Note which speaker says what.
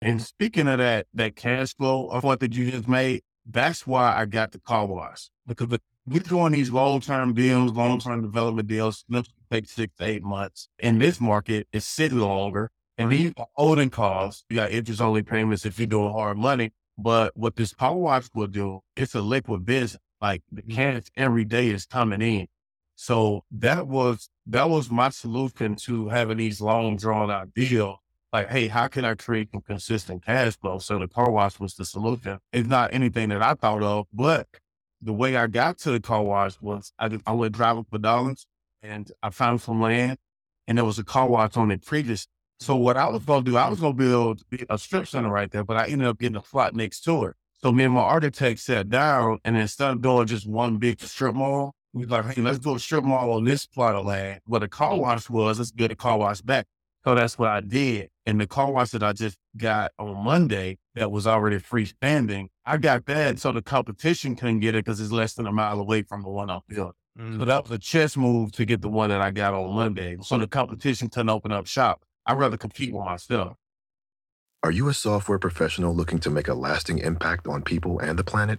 Speaker 1: And speaking of that, that cash flow of what that you just made, that's why I got the car wash because we're doing these long term deals, long term development deals. Take six to eight months. In this market, it's sitting longer. And these are olden cars. You got interest only payments if you're doing hard money. But what this power wash will do, it's a liquid business. Like the mm-hmm. cash every day is coming in. So that was that was my solution to having these long drawn out deals like, hey, how can I create some consistent cash flow? So the car wash was the solution. It's not anything that I thought of, but the way I got to the car wash was I, I went driving for dollars and I found some land and there was a car wash on it previous. So what I was going to do, I was going to build a strip center right there, but I ended up getting a plot next to it. So me and my architect sat down and instead of doing just one big strip mall, we like, hey, let's do a strip mall on this plot of land. Where the car wash was, let's get a car wash back. So that's what I did. And the car wash that I just got on Monday that was already freestanding, I got that so the competition couldn't get it because it's less than a mile away from the one I'm building. Mm. So that was a chess move to get the one that I got on Monday. So the competition couldn't open up shop. I'd rather compete with myself.
Speaker 2: Are you a software professional looking to make a lasting impact on people and the planet?